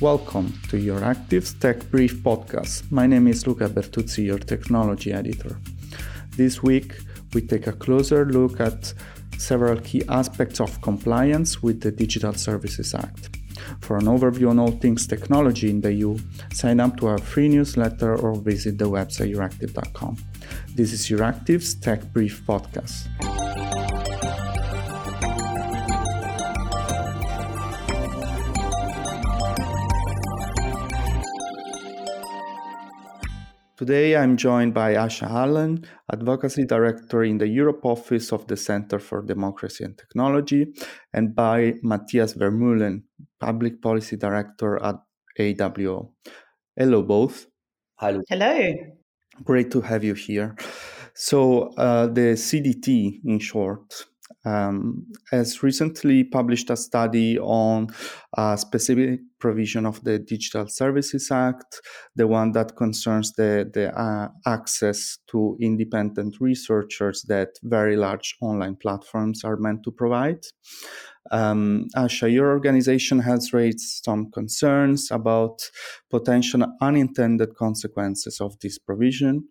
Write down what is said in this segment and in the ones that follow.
Welcome to Euractiv's Tech Brief podcast. My name is Luca Bertuzzi, your technology editor. This week, we take a closer look at several key aspects of compliance with the Digital Services Act. For an overview on all things technology in the EU, sign up to our free newsletter or visit the website euractiv.com. This is your Euractiv's Tech Brief podcast. Today I'm joined by Asha Allen, Advocacy Director in the Europe Office of the Center for Democracy and Technology, and by Matthias Vermeulen, Public Policy Director at AWO. Hello, both. Hello. Hello. Great to have you here. So, uh, the CDT, in short, um, has recently published a study on a specific provision of the Digital Services Act, the one that concerns the, the uh, access to independent researchers that very large online platforms are meant to provide. Um, Asha, your organization has raised some concerns about potential unintended consequences of this provision.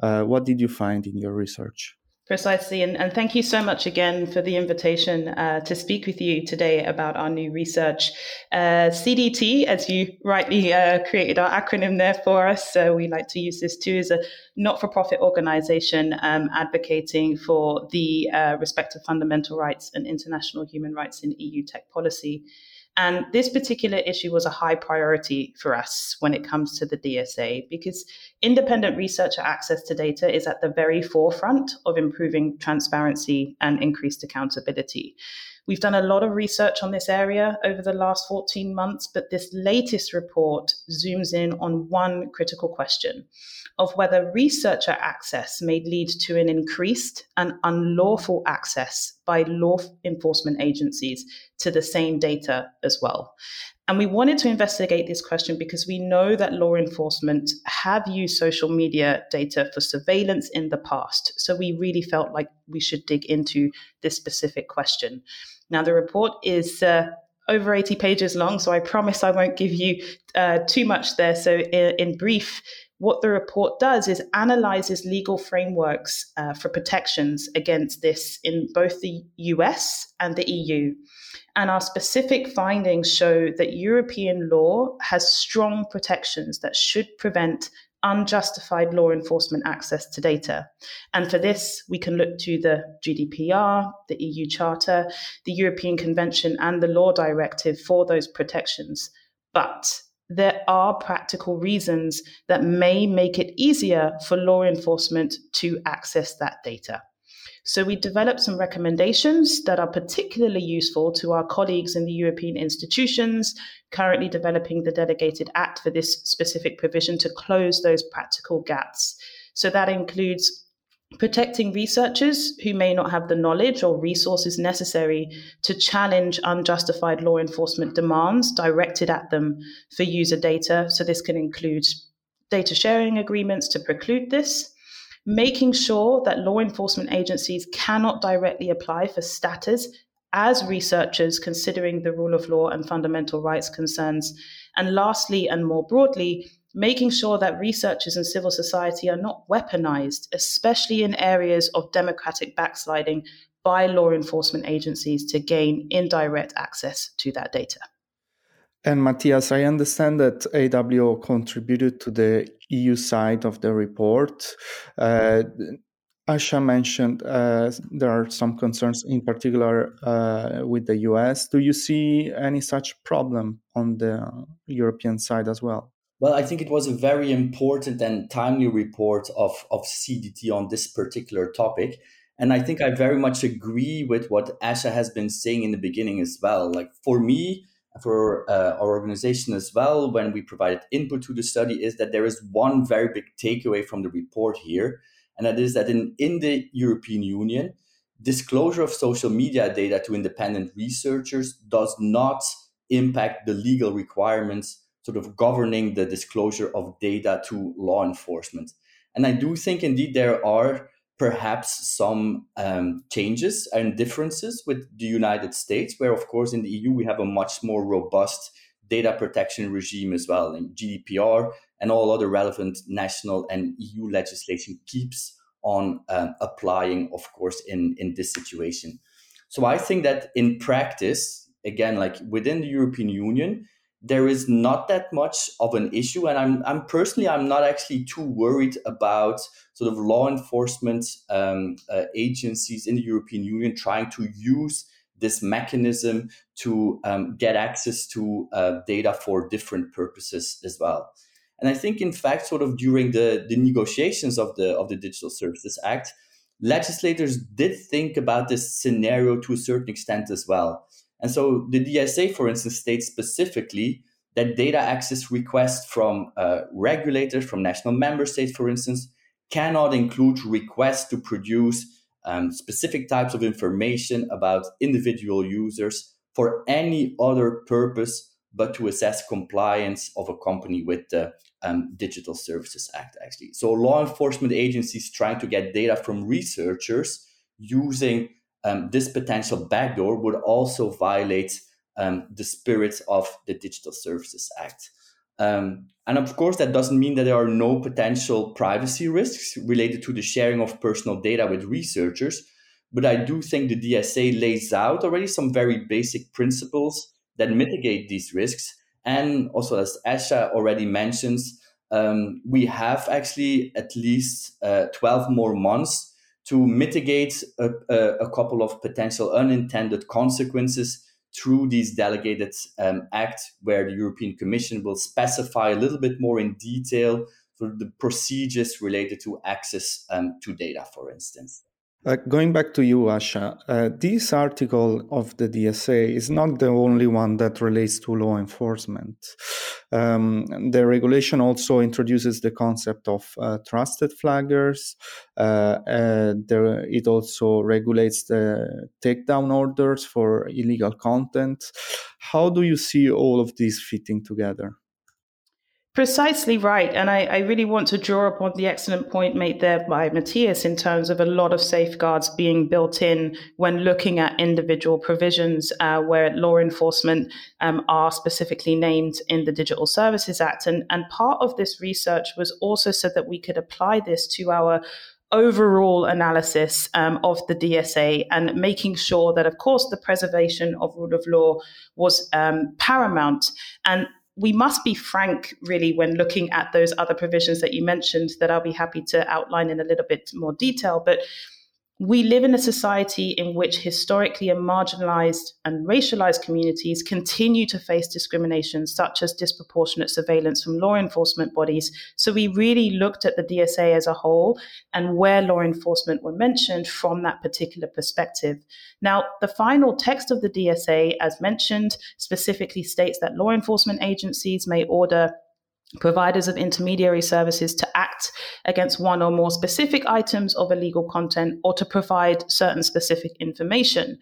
Uh, what did you find in your research? Precisely. And, and thank you so much again for the invitation uh, to speak with you today about our new research. Uh, CDT, as you rightly uh, created our acronym there for us, so we like to use this too, is a not for profit organization um, advocating for the uh, respect of fundamental rights and international human rights in EU tech policy. And this particular issue was a high priority for us when it comes to the DSA because independent researcher access to data is at the very forefront of improving transparency and increased accountability. We've done a lot of research on this area over the last 14 months, but this latest report zooms in on one critical question of whether researcher access may lead to an increased and unlawful access by law enforcement agencies to the same data as well. And we wanted to investigate this question because we know that law enforcement have used social media data for surveillance in the past. So we really felt like we should dig into this specific question. Now, the report is uh, over 80 pages long, so I promise I won't give you uh, too much there. So, in, in, brief, what the report does is analyzes legal frameworks uh, for protections against this in both the US and the EU. And our specific findings show that European law has strong protections that should prevent unjustified law enforcement access to data. And for this, we can look to the GDPR, the EU Charter, the European Convention, and the Law Directive for those protections. But there are practical reasons that may make it easier for law enforcement to access that data. So, we developed some recommendations that are particularly useful to our colleagues in the European institutions currently developing the delegated act for this specific provision to close those practical gaps. So, that includes protecting researchers who may not have the knowledge or resources necessary to challenge unjustified law enforcement demands directed at them for user data. So, this can include data sharing agreements to preclude this, making sure that law enforcement agencies cannot directly apply for status as researchers considering the rule of law and fundamental rights concerns. And lastly, and more broadly, making sure that researchers and civil society are not weaponized, especially in areas of democratic backsliding by law enforcement agencies to gain indirect access to that data. And Matthias, I understand that AWO contributed to the EU side of the report. Uh, Asha mentioned uh, there are some concerns, in particular uh, with the US. Do you see any such problem on the European side as well? Well, I think it was a very important and timely report of, of CDT on this particular topic. And I think I very much agree with what Asha has been saying in the beginning as well. Like for me, for uh, our organization as well, when we provided input to the study, is that there is one very big takeaway from the report here. And that is that in, in the European Union, disclosure of social media data to independent researchers does not impact the legal requirements sort of governing the disclosure of data to law enforcement. And I do think indeed there are perhaps some um, changes and differences with the United States, where, of course, in the EU we have a much more robust data protection regime as well. And GDPR and all other relevant national and EU legislation keeps on um, applying, of course, in, in this situation. So I think that in practice, again, like within the European Union, there is not that much of an issue and i'm, I'm personally i'm not actually too worried about sort of law enforcement um, uh, agencies in the european union trying to use this mechanism to um, get access to uh, data for different purposes as well. And i think in fact sort of during the, the negotiations of the of the digital services act legislators did think about this scenario to a certain extent as well and so the DSA, for instance, states specifically that data access requests from uh, regulators, from national member states, for instance, cannot include requests to produce um, specific types of information about individual users for any other purpose but to assess compliance of a company with the um, Digital Services Act, actually. So, law enforcement agencies trying to get data from researchers using um, this potential backdoor would also violate um, the spirit of the Digital Services Act. Um, and of course, that doesn't mean that there are no potential privacy risks related to the sharing of personal data with researchers. But I do think the DSA lays out already some very basic principles that mitigate these risks. And also, as Asha already mentions, um, we have actually at least uh, 12 more months to mitigate a, a, couple of potential unintended consequences through these delegated um, acts where the European Commission will specify a little bit more in detail for the procedures related to access um, to data, for instance. Uh, going back to you, Asha, uh, this article of the DSA is not the only one that relates to law enforcement. Um, the regulation also introduces the concept of uh, trusted flaggers. Uh, there, it also regulates the takedown orders for illegal content. How do you see all of these fitting together? Precisely right. And I, I, really want to draw upon the excellent point made there by Matthias in terms of a lot of safeguards being built in when looking at individual provisions uh, where law enforcement um, are specifically named in the Digital Services Act. And, and part of this research was also so that we could apply this to our overall analysis um, of the DSA and making sure that, of course, the preservation of rule of law was um, paramount. And we must be frank, really, when looking at those other provisions that you mentioned, that I'll be happy to outline in a little bit more detail. But we live in a society in which historically marginalized and racialized communities continue to face discrimination, such as disproportionate surveillance from law enforcement bodies. So we really looked at the DSA as a whole and where law enforcement were mentioned from that particular perspective. Now, the final text of the DSA, as mentioned, specifically states that law enforcement agencies may order providers of intermediary services to act against one or more specific items of illegal content or to provide certain specific information.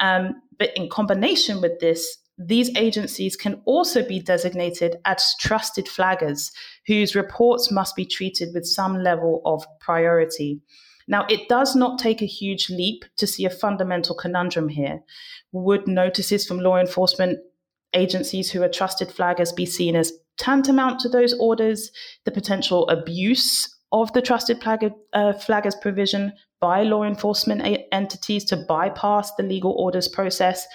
Um, but in combination with this, these agencies can also be designated as trusted flaggers whose reports must be treated with some level of priority. Now, it does not take a huge leap to see a fundamental conundrum here. Would notices from law enforcement agencies who are trusted flaggers be seen as tantamount to those orders, the potential abuse of the trusted flag, uh, flaggers provision by law enforcement a- entities to bypass the legal orders process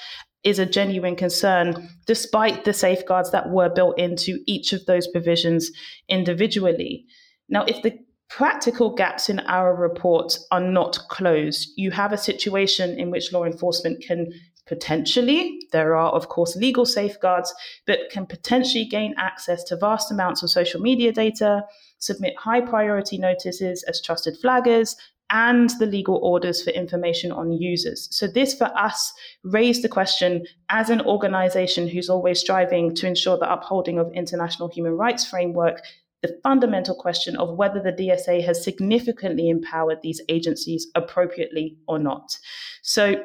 is a genuine concern, despite the safeguards that were built into each of those provisions individually. Now, if the practical gaps in our report are not closed, you have a situation in which law enforcement can potentially, there are, of course, legal safeguards, but can potentially gain access to vast amounts of social media data, submit high priority notices as trusted flaggers, and the legal orders for information on users. So, this for us raised the question as an organization who's always striving to ensure the upholding of international human rights framework. The fundamental question of whether the DSA has significantly empowered these agencies appropriately or not. So,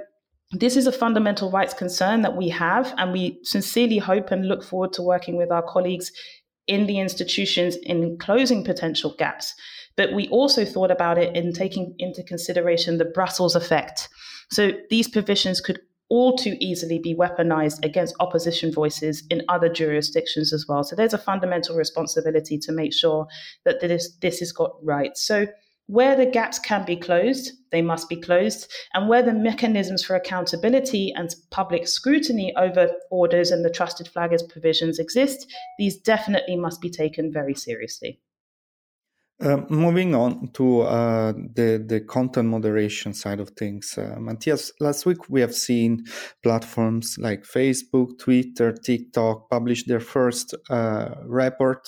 this is a fundamental rights concern that we have, and we sincerely hope and look forward to working with our colleagues in the institutions in closing potential gaps. But we also thought about it in taking into consideration the Brussels effect. So these provisions could all too easily be weaponized against opposition voices in other jurisdictions as well. So there's a fundamental responsibility to make sure that this, this is got right. So where the gaps can be closed, they must be closed. And where the mechanisms for accountability and public scrutiny over orders and the trusted flaggers provisions exist, these definitely must be taken very seriously. Uh, moving on to uh, the the content moderation side of things, uh, Matthias. Last week we have seen platforms like Facebook, Twitter, TikTok publish their first uh, report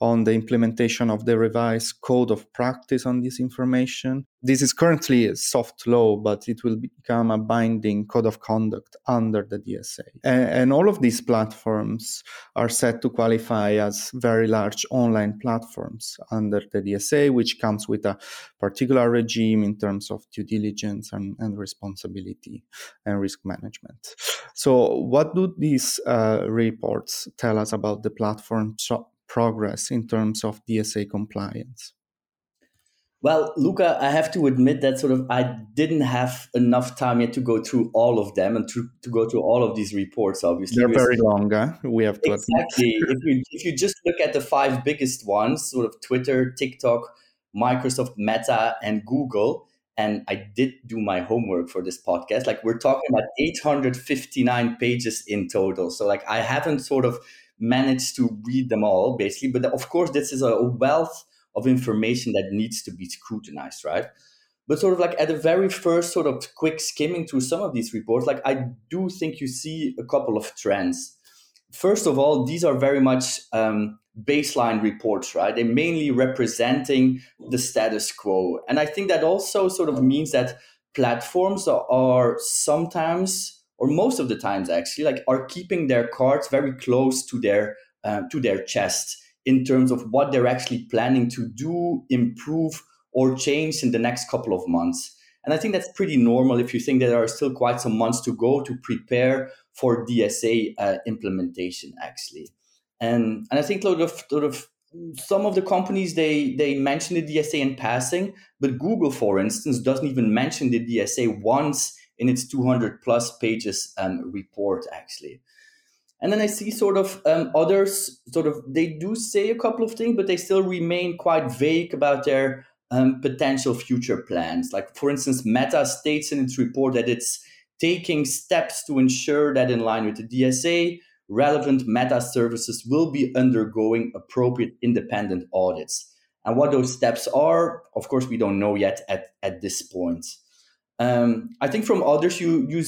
on the implementation of the revised code of practice on disinformation. This is currently a soft law, but it will become a binding code of conduct under the DSA. And, and all of these platforms are set to qualify as very large online platforms under the DSA, which comes with a particular regime in terms of due diligence and, and responsibility and risk management. So, what do these uh, reports tell us about the platform progress in terms of DSA compliance? Well, Luca, I have to admit that sort of I didn't have enough time yet to go through all of them and to, to go through all of these reports. Obviously, they're very long. Huh? We have to exactly. if you if you just look at the five biggest ones, sort of Twitter, TikTok, Microsoft, Meta, and Google, and I did do my homework for this podcast. Like we're talking about 859 pages in total. So like I haven't sort of managed to read them all, basically. But of course, this is a wealth of information that needs to be scrutinized, right? But sort of like at the very first sort of quick skimming through some of these reports, like I do think you see a couple of trends. First of all, these are very much um, baseline reports, right? They're mainly representing the status quo. And I think that also sort of means that platforms are sometimes or most of the times actually like are keeping their cards very close to their uh, to their chest in terms of what they're actually planning to do, improve, or change in the next couple of months. And I think that's pretty normal if you think that there are still quite some months to go to prepare for DSA uh, implementation, actually. And, and I think sort of, sort of some of the companies they they mention the DSA in passing, but Google, for instance, doesn't even mention the DSA once in its 200 plus pages um, report, actually. And then I see sort of um, others, sort of, they do say a couple of things, but they still remain quite vague about their um, potential future plans. Like, for instance, Meta states in its report that it's taking steps to ensure that, in line with the DSA, relevant Meta services will be undergoing appropriate independent audits. And what those steps are, of course, we don't know yet at, at this point. Um, I think from others, you you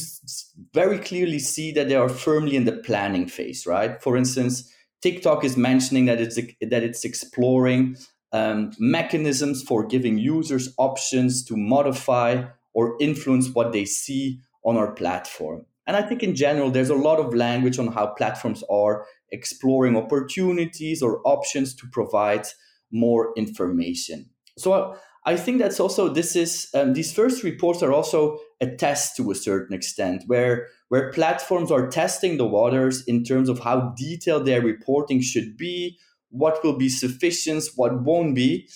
very clearly see that they are firmly in the planning phase, right? For instance, TikTok is mentioning that it's that it's exploring um, mechanisms for giving users options to modify or influence what they see on our platform. And I think in general, there's a lot of language on how platforms are exploring opportunities or options to provide more information. So I think that's also this is um, these first reports are also a test to a certain extent, where where platforms are testing the waters in terms of how detailed their reporting should be, what will be sufficient, what won't be.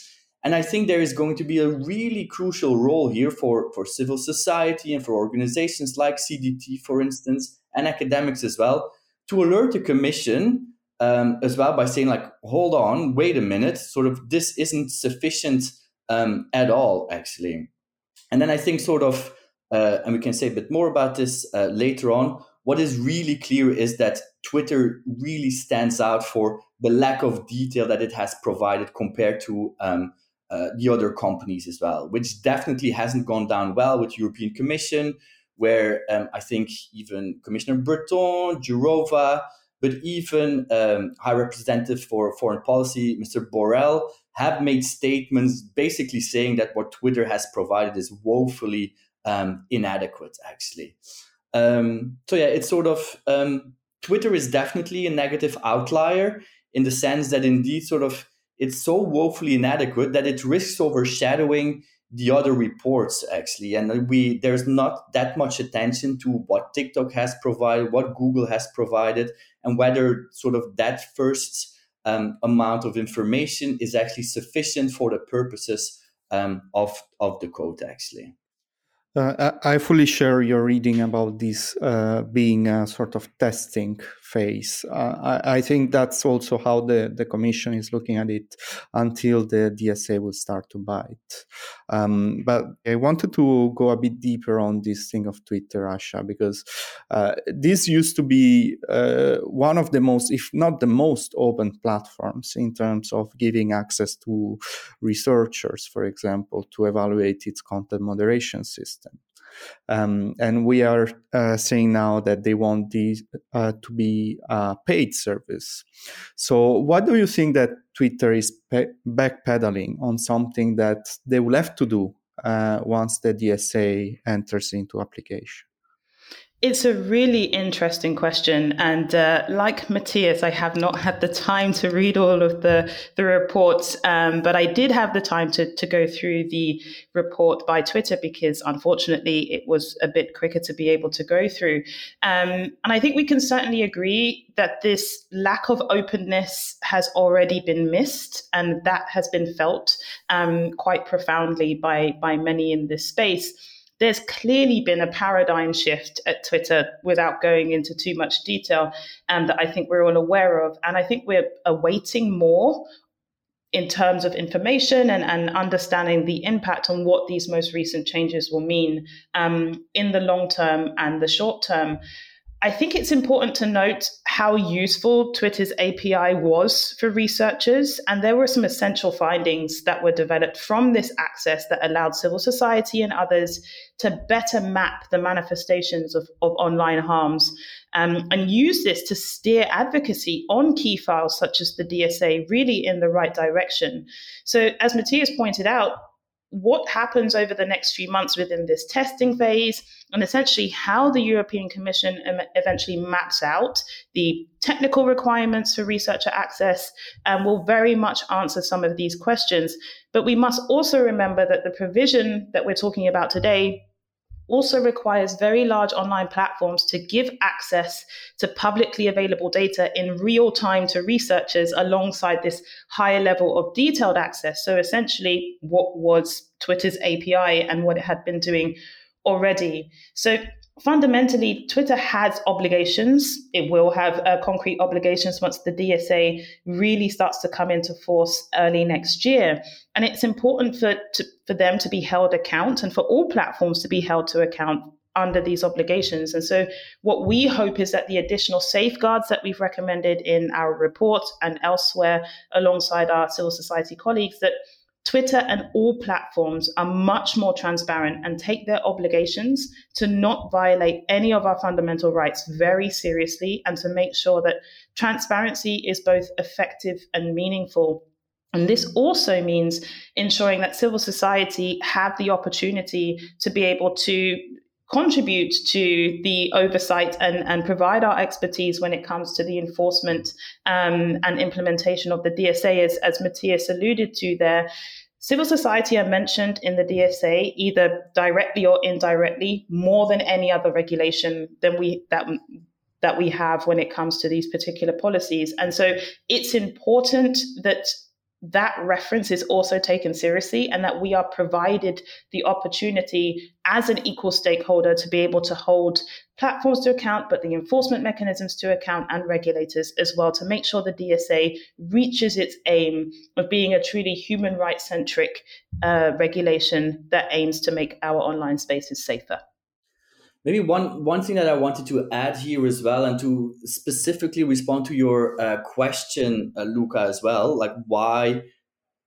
And I think there is going to be a really crucial role here for, for civil society and for organizations like CDT, for instance, and academics as well, to alert the commission um, as well by saying, like, hold on, wait a minute, sort of this isn't sufficient um, at all, actually. And then I think, sort of, uh, and we can say a bit more about this uh, later on. What is really clear is that Twitter really stands out for the lack of detail that it has provided compared to um, uh, the other companies as well, which definitely hasn't gone down well with European Commission, where um, I think even Commissioner Breton, Jourova, but even um, High Representative for Foreign Policy, Mr. Borrell, have made statements basically saying that what Twitter has provided is woefully um, inadequate, actually. Um, so, yeah, it's sort of um, Twitter is definitely a negative outlier in the sense that indeed, sort of, it's so woefully inadequate that it risks overshadowing the other reports actually and we there's not that much attention to what tiktok has provided what google has provided and whether sort of that first um, amount of information is actually sufficient for the purposes um, of of the code actually. Uh, I fully share your reading about this uh, being a sort of testing phase. Uh, I, I, think that's also how the, the Commission is looking at it until the DSA will start to bite. Um, but I wanted to go a bit deeper on this thing of Twitter, Asha, because uh, this used to be uh, one of the most, if not the most open platforms in terms of giving access to researchers, for example, to evaluate its content moderation system. Um, and we are uh, saying now that they want these uh, to be a paid service. So, what do you think that Twitter is pe- backpedaling on something that they will have to do uh, once the DSA enters into application? It's a really interesting question. And uh, like Matthias, I have not had the time to read all of the, the reports, um, but I did have the time to, to go through the report by Twitter because unfortunately it was a bit quicker to be able to go through. Um, and I think we can certainly agree that this lack of openness has already been missed and that has been felt um, quite profoundly by, by many in this space there's clearly been a paradigm shift at Twitter without going into too much detail um, that I think we're all aware of. And I think we're awaiting more in terms of information and, and understanding the impact on what these most recent changes will mean um, in the long term and the short term. I think it's important to note how useful Twitter's API was for researchers. And there were some essential findings that were developed from this access that allowed civil society and others to better map the manifestations of, of online harms um, and use this to steer advocacy on key files such as the DSA really in the right direction. So, as Matthias pointed out, what happens over the next few months within this testing phase, and essentially how the European Commission eventually maps out the technical requirements for researcher access, and will very much answer some of these questions. But we must also remember that the provision that we're talking about today also requires very large online platforms to give access to publicly available data in real time to researchers alongside this higher level of detailed access. So, essentially, what was Twitter's API and what it had been doing already. So, fundamentally, Twitter has obligations. It will have uh, concrete obligations once the DSA really starts to come into force early next year. And it's important for, to, for them to be held account and for all platforms to be held to account under these obligations. And so, what we hope is that the additional safeguards that we've recommended in our report and elsewhere, alongside our civil society colleagues, that Twitter and all platforms are much more transparent and take their obligations to not violate any of our fundamental rights very seriously and to make sure that transparency is both effective and meaningful. And this also means ensuring that civil society have the opportunity to be able to contribute to the oversight and, and provide our expertise when it comes to the enforcement um, and implementation of the DSA, as, as Matthias alluded to there. Civil society are mentioned in the DSA either directly or indirectly more than any other regulation than we that that we have when it comes to these particular policies. And so it's important that that reference is also taken seriously and that we are provided the opportunity as an equal stakeholder to be able to hold platforms to account, but the enforcement mechanisms to account and regulators as well to make sure the DSA reaches its aim of being a truly human rights centric uh, regulation that aims to make our online spaces safer. Maybe one one thing that I wanted to add here as well, and to specifically respond to your uh, question, uh, Luca, as well, like why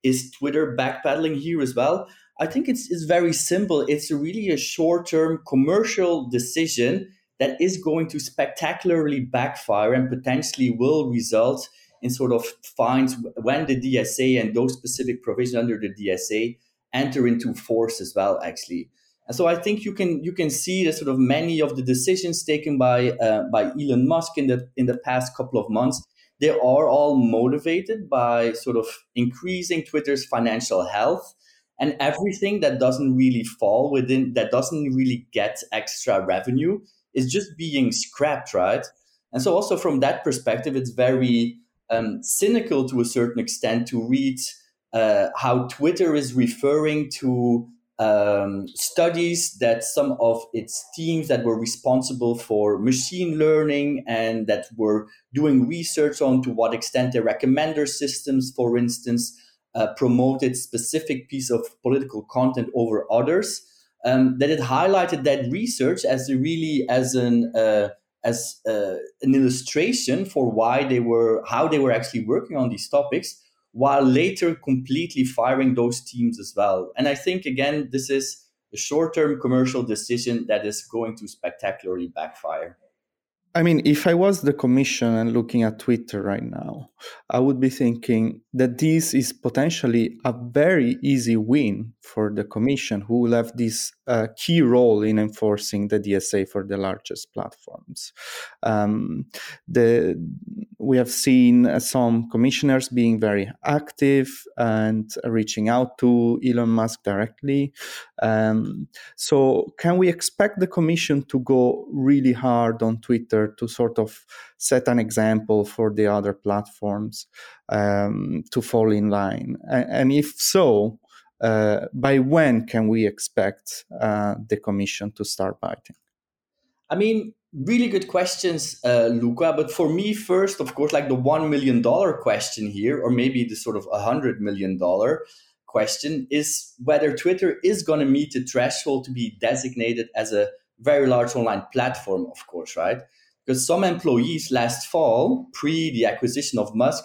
is Twitter backpedaling here as well? I think it's it's very simple. It's really a short term commercial decision that is going to spectacularly backfire and potentially will result in sort of fines when the DSA and those specific provisions under the DSA enter into force as well. Actually. So I think you can you can see that sort of many of the decisions taken by uh, by Elon Musk in the in the past couple of months they are all motivated by sort of increasing Twitter's financial health and everything that doesn't really fall within that doesn't really get extra revenue is just being scrapped, right? And so also from that perspective, it's very um, cynical to a certain extent to read uh, how Twitter is referring to um, studies that some of its teams that were responsible for machine learning and that were doing research on to what extent their recommender systems, for instance, uh, promoted specific piece of political content over others. Um, that it highlighted that research as a really as an uh, as uh, an illustration for why they were how they were actually working on these topics while later completely firing those teams as well. And I think, again, this is a short term commercial decision that is going to spectacularly backfire. I mean, if I was the commission and looking at Twitter right now, I would be thinking that this is potentially a very easy win for the commission, who will have this uh, key role in enforcing the DSA for the largest platforms. Um, the we have seen uh, some commissioners being very active and reaching out to Elon Musk directly. Um, so, can we expect the commission to go really hard on Twitter to sort of set an example for the other platforms um, to fall in line? And, and if so, uh, by when can we expect uh, the commission to start biting? I mean, really good questions, uh, Luca. But for me, first, of course, like the $1 million question here, or maybe the sort of $100 million question, is whether Twitter is going to meet the threshold to be designated as a very large online platform, of course, right? Because some employees last fall, pre the acquisition of Musk,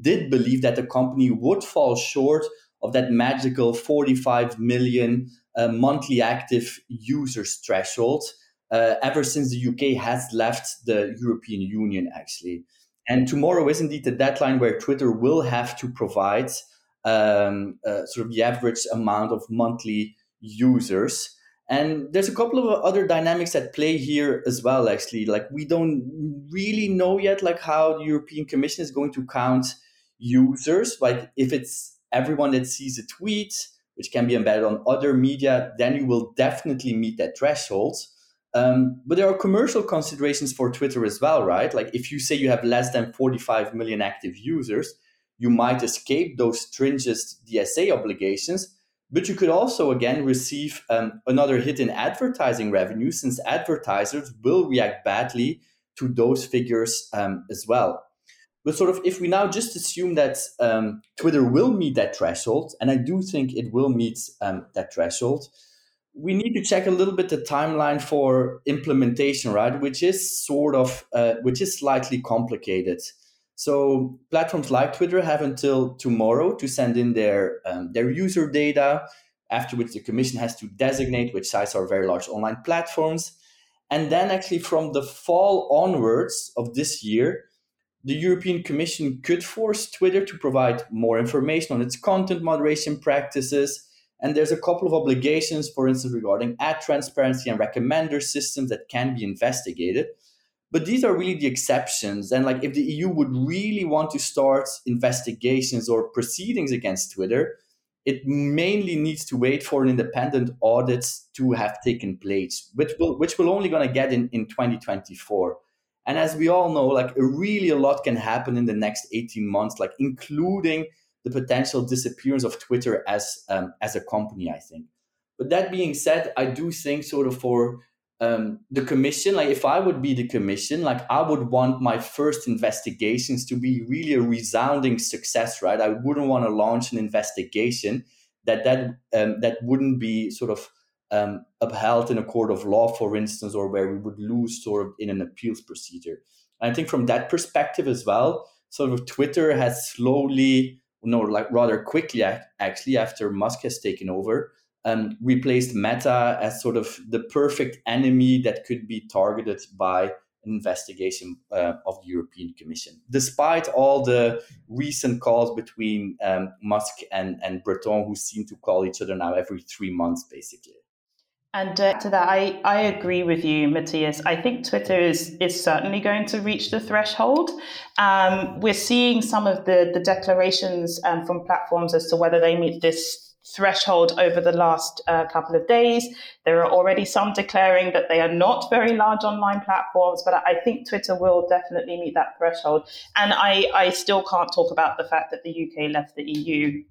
did believe that the company would fall short of that magical 45 million uh, monthly active users threshold uh, ever since the UK has left the European Union, actually. And tomorrow is indeed the deadline where Twitter will have to provide um, uh, sort of the average amount of monthly users. And there's a couple of other dynamics at play here as well, actually. Like we don't really know yet, like how the European Commission is going to count users. Like if it's everyone that sees a tweet, which can be embedded on other media, then you will definitely meet that threshold. Um, but there are commercial considerations for Twitter as well, right? Like if you say you have less than 45 million active users, you might escape those stringent DSA obligations, but you could also again receive um, another hit in advertising revenue since advertisers will react badly to those figures um, as well. But sort of if we now just assume that um, Twitter will meet that threshold, and I do think it will meet um, that threshold, we need to check a little bit the timeline for implementation, right? Which is sort of, uh, which is slightly complicated. So platforms like Twitter have until tomorrow to send in their um, their user data, after which the commission has to designate which sites are very large online platforms. And then actually from the fall onwards of this year, the European Commission could force Twitter to provide more information on its content moderation practices, and there's a couple of obligations, for instance, regarding ad transparency and recommender systems that can be investigated. But these are really the exceptions. And like if the EU would really want to start investigations or proceedings against Twitter, it mainly needs to wait for an independent audit to have taken place, which will which will only gonna get in, in 2024. And as we all know, like a really a lot can happen in the next 18 months, like including the potential disappearance of Twitter as um, as a company. I think. But that being said, I do think sort of for um, the commission, like if I would be the commission, like I would want my first investigations to be really a resounding success, right? I wouldn't want to launch an investigation that that um, that wouldn't be sort of um, upheld in a court of law, for instance, or where we would lose sort of in an appeals procedure. And I think from that perspective as well, sort of Twitter has slowly no, like rather quickly actually after Musk has taken over, um, replaced Meta as sort of the perfect enemy that could be targeted by an investigation uh, of the European Commission. Despite all the recent calls between um, Musk and, and Breton, who seem to call each other now every three months, basically. And uh, to that, I, I agree with you, Matthias. I think Twitter is is certainly going to reach the threshold. Um, we're seeing some of the the declarations um, from platforms as to whether they meet this threshold over the last uh, couple of days. There are already some declaring that they are not very large online platforms, but I think Twitter will definitely meet that threshold. And I, I still can't talk about the fact that the UK left the EU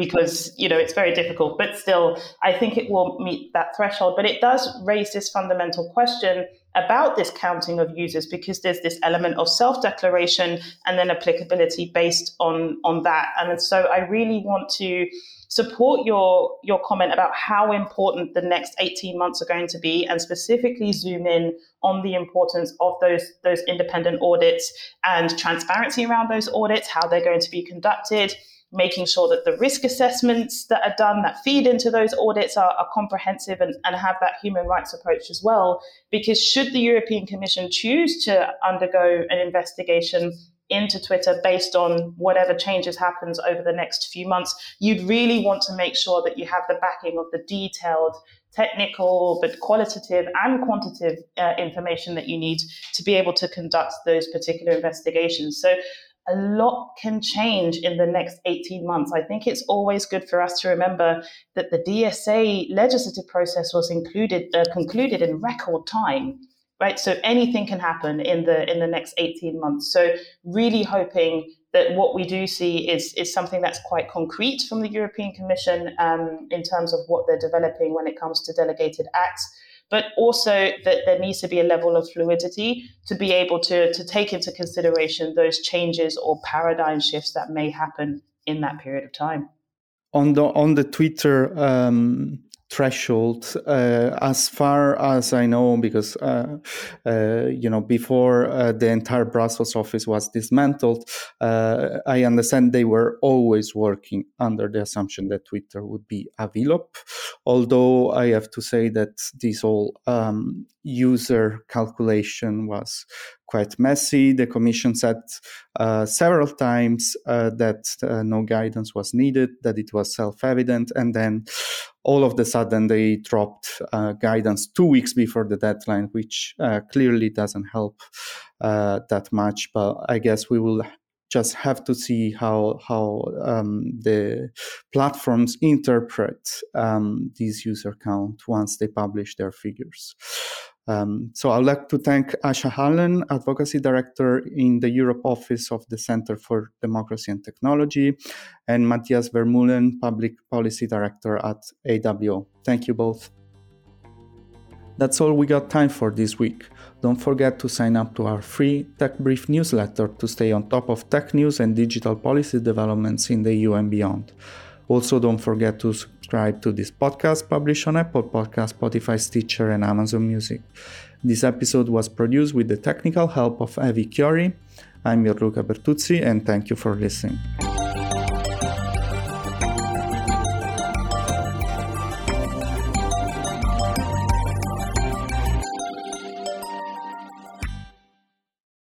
because you know it's very difficult. But still i think it will meet that threshold. But it does raise this fundamental question about this counting of users because there's this element of self-declaration and then applicability based on on that. And so i really want to support your your comment about how important the next 18 months are going to be and specifically zoom in on the importance of those those independent audits and transparency around those audits how they're going to be conducted making sure that the risk assessments that are done that feed into those audits are, are comprehensive and, and have that human rights approach as well. Because should the European Commission choose to undergo an investigation into Twitter based on whatever changes happens over the next few months, you'd really want to make sure that you have the backing of the detailed technical but qualitative and quantitative uh, information that you need to be able to conduct those particular investigations. So a lot can change in the next 18 months. I think it's always good for us to remember that the DSA legislative process was included, uh, concluded in record time, right? So anything can happen in the in the next 18 months. So really hoping that what we do see is is something that's quite concrete from the European Commission um, in terms of what they're developing when it comes to delegated acts but also that there needs to be a level of fluidity to be able to, to take into consideration those changes or paradigm shifts that may happen in that period of time. On the on the Twitter um, threshold uh, as far as i know because uh, uh, you know before uh, the entire brussels office was dismantled uh, i understand they were always working under the assumption that twitter would be a vlop although i have to say that this whole um, user calculation was quite messy. The Commission said uh, several times uh, that uh, no guidance was needed, that it was self evident, and then all of a the sudden they dropped uh, guidance two weeks before the deadline, which uh, clearly doesn't help uh, that much. But I guess we will just have to see how how um, the platforms interpret um, these user count once they publish their figures. Um, so I'd like to thank Asha Allen, Advocacy Director in the Europe Office of the Center for Democracy and Technology, and Matthias Vermeulen, Public Policy Director at AWO. Thank you both. That's all we got time for this week. Don't forget to sign up to our free Tech Brief newsletter to stay on top of tech news and digital policy developments in the EU and beyond. Also, don't forget to subscribe to this podcast published on Apple Podcast, Spotify, Stitcher, and Amazon Music. This episode was produced with the technical help of Avi Chiori. I'm your Luca Bertuzzi, and thank you for listening.